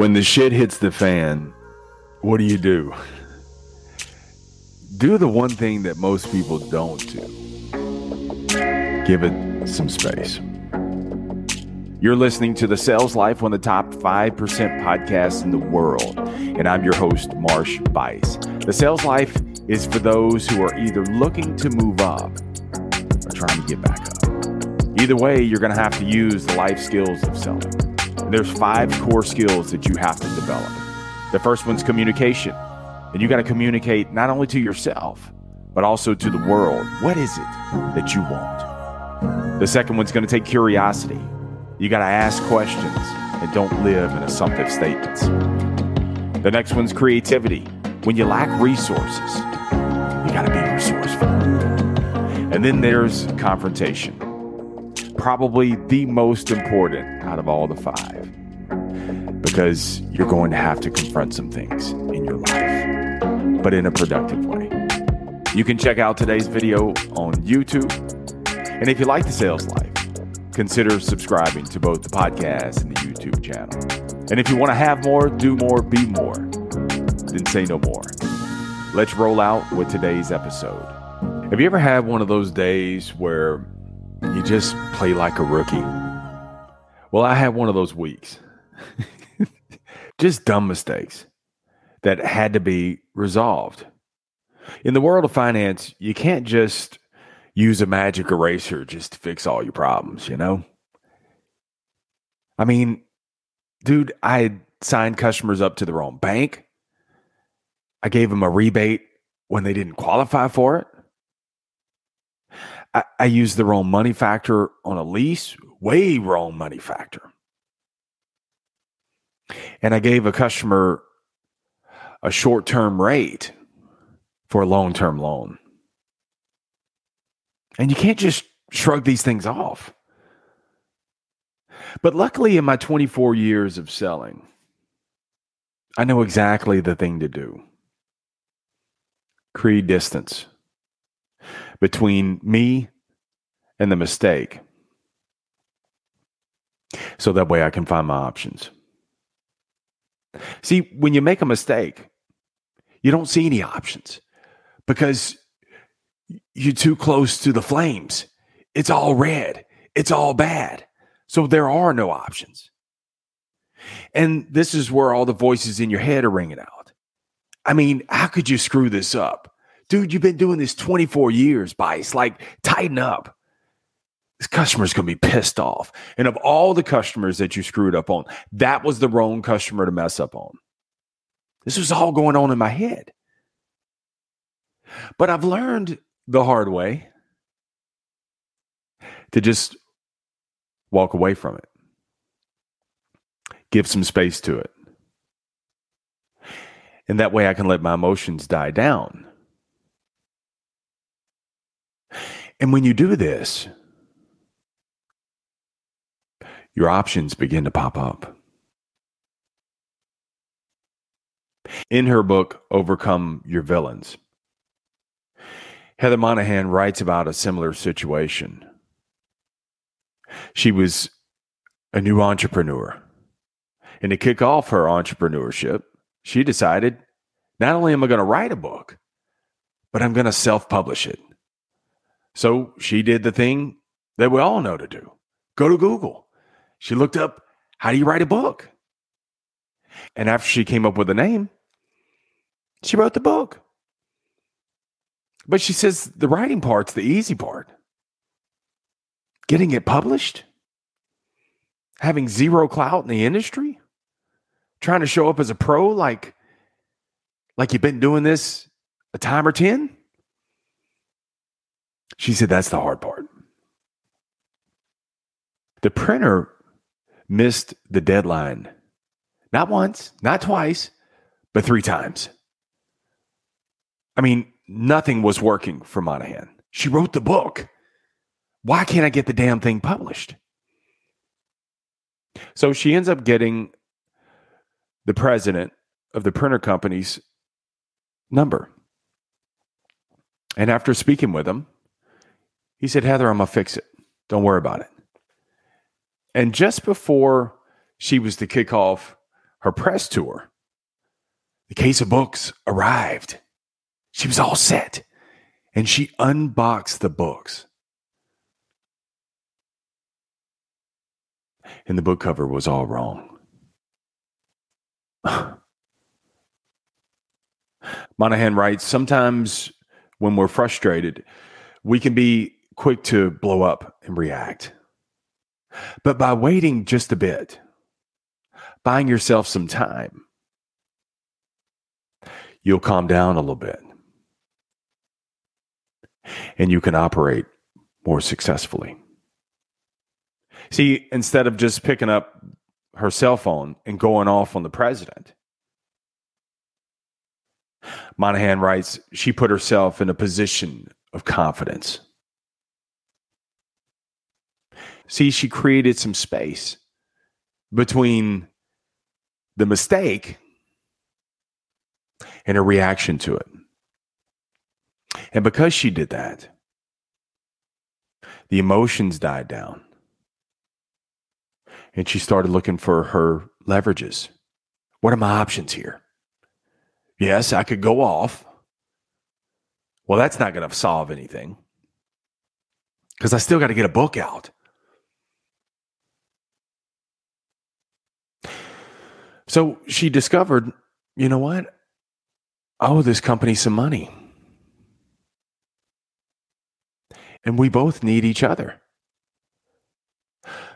When the shit hits the fan, what do you do? Do the one thing that most people don't do give it some space. You're listening to the Sales Life, one of the top 5% podcasts in the world. And I'm your host, Marsh Buice. The Sales Life is for those who are either looking to move up or trying to get back up. Either way, you're going to have to use the life skills of selling. There's five core skills that you have to develop. The first one's communication. And you got to communicate not only to yourself, but also to the world. What is it that you want? The second one's going to take curiosity. You got to ask questions and don't live in assumptive statements. The next one's creativity. When you lack resources, you got to be resourceful. And then there's confrontation. Probably the most important out of all the five because you're going to have to confront some things in your life, but in a productive way. You can check out today's video on YouTube. And if you like the sales life, consider subscribing to both the podcast and the YouTube channel. And if you want to have more, do more, be more, then say no more. Let's roll out with today's episode. Have you ever had one of those days where you just play like a rookie? Well, I had one of those weeks. just dumb mistakes that had to be resolved. In the world of finance, you can't just use a magic eraser just to fix all your problems, you know? I mean, dude, I signed customers up to the wrong bank. I gave them a rebate when they didn't qualify for it. I, I used the wrong money factor on a lease, way wrong money factor. And I gave a customer a short term rate for a long term loan. And you can't just shrug these things off. But luckily, in my 24 years of selling, I know exactly the thing to do. Create distance between me and the mistake. So that way I can find my options. See, when you make a mistake, you don't see any options because you're too close to the flames. It's all red, it's all bad. So there are no options. And this is where all the voices in your head are ringing out. I mean, how could you screw this up? Dude, you've been doing this 24 years, Buice. Like, tighten up. This customer's going to be pissed off. And of all the customers that you screwed up on, that was the wrong customer to mess up on. This was all going on in my head. But I've learned the hard way to just walk away from it, give some space to it. And that way I can let my emotions die down. And when you do this, your options begin to pop up. In her book, Overcome Your Villains, Heather Monahan writes about a similar situation. She was a new entrepreneur. And to kick off her entrepreneurship, she decided not only am I going to write a book, but I'm going to self publish it. So she did the thing that we all know to do go to Google. She looked up, how do you write a book? And after she came up with a name, she wrote the book. But she says the writing part's the easy part. Getting it published, having zero clout in the industry, trying to show up as a pro like like you've been doing this a time or 10. She said that's the hard part. The printer missed the deadline. Not once, not twice, but three times. I mean, nothing was working for Monahan. She wrote the book. Why can't I get the damn thing published? So she ends up getting the president of the printer company's number. And after speaking with him, he said, Heather, I'm going to fix it. Don't worry about it. And just before she was to kick off her press tour, the case of books arrived. She was all set and she unboxed the books. And the book cover was all wrong. Monahan writes Sometimes when we're frustrated, we can be quick to blow up and react. But by waiting just a bit, buying yourself some time, you'll calm down a little bit and you can operate more successfully. See, instead of just picking up her cell phone and going off on the president, Monahan writes, she put herself in a position of confidence. See, she created some space between the mistake and her reaction to it. And because she did that, the emotions died down. And she started looking for her leverages. What are my options here? Yes, I could go off. Well, that's not going to solve anything because I still got to get a book out. So she discovered, you know what? I owe this company some money. and we both need each other.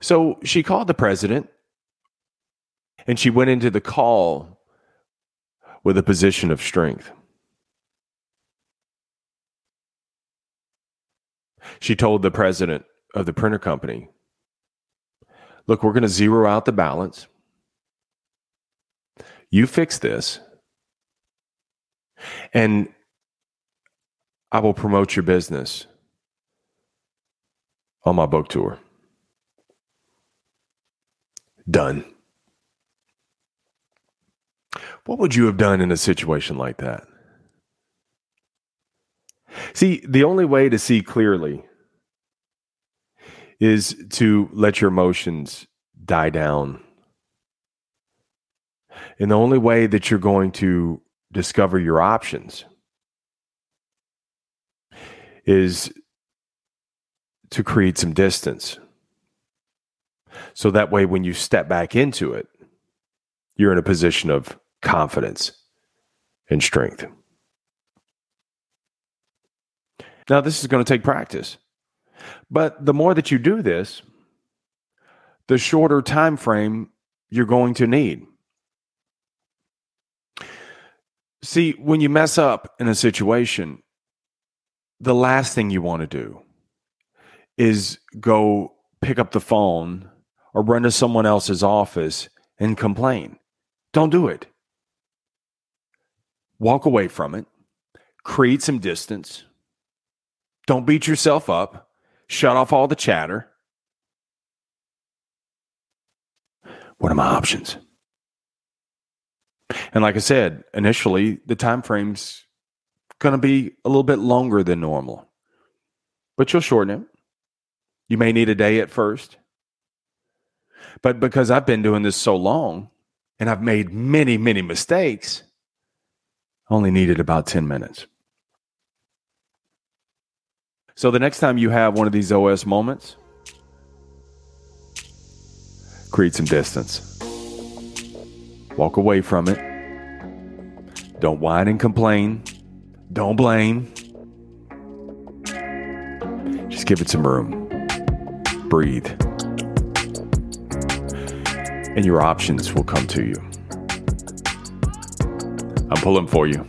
So she called the president and she went into the call with a position of strength. She told the president of the printer company, Look, we're going to zero out the balance. You fix this, and I will promote your business on my book tour. Done. What would you have done in a situation like that? See, the only way to see clearly is to let your emotions die down. And the only way that you're going to discover your options is to create some distance. So that way, when you step back into it, you're in a position of confidence and strength. Now, this is going to take practice. But the more that you do this, the shorter time frame you're going to need. See, when you mess up in a situation, the last thing you want to do is go pick up the phone or run to someone else's office and complain. Don't do it. Walk away from it, create some distance. Don't beat yourself up. Shut off all the chatter. What are my options? And like I said, initially the time frame's going to be a little bit longer than normal. But you'll shorten it. You may need a day at first. But because I've been doing this so long and I've made many, many mistakes, I only needed about 10 minutes. So the next time you have one of these OS moments, create some distance. Walk away from it. Don't whine and complain. Don't blame. Just give it some room breathe, and your options will come to you. I'm pulling for you.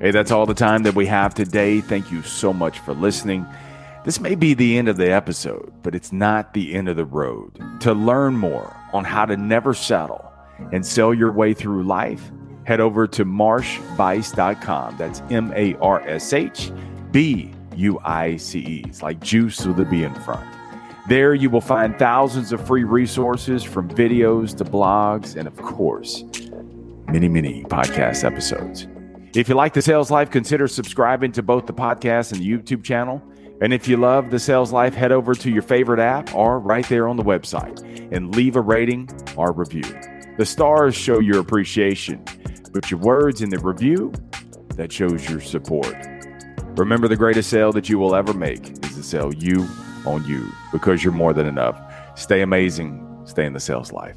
Hey, that's all the time that we have today. Thank you so much for listening. This may be the end of the episode, but it's not the end of the road. To learn more on how to never settle and sell your way through life, head over to marshbuice.com. That's M A R S H B UICEs, like juice with a B in front. There you will find thousands of free resources from videos to blogs and, of course, many, many podcast episodes. If you like the sales life, consider subscribing to both the podcast and the YouTube channel. And if you love the sales life, head over to your favorite app or right there on the website and leave a rating or review. The stars show your appreciation, but your words in the review that shows your support. Remember, the greatest sale that you will ever make is to sell you on you because you're more than enough. Stay amazing. Stay in the sales life.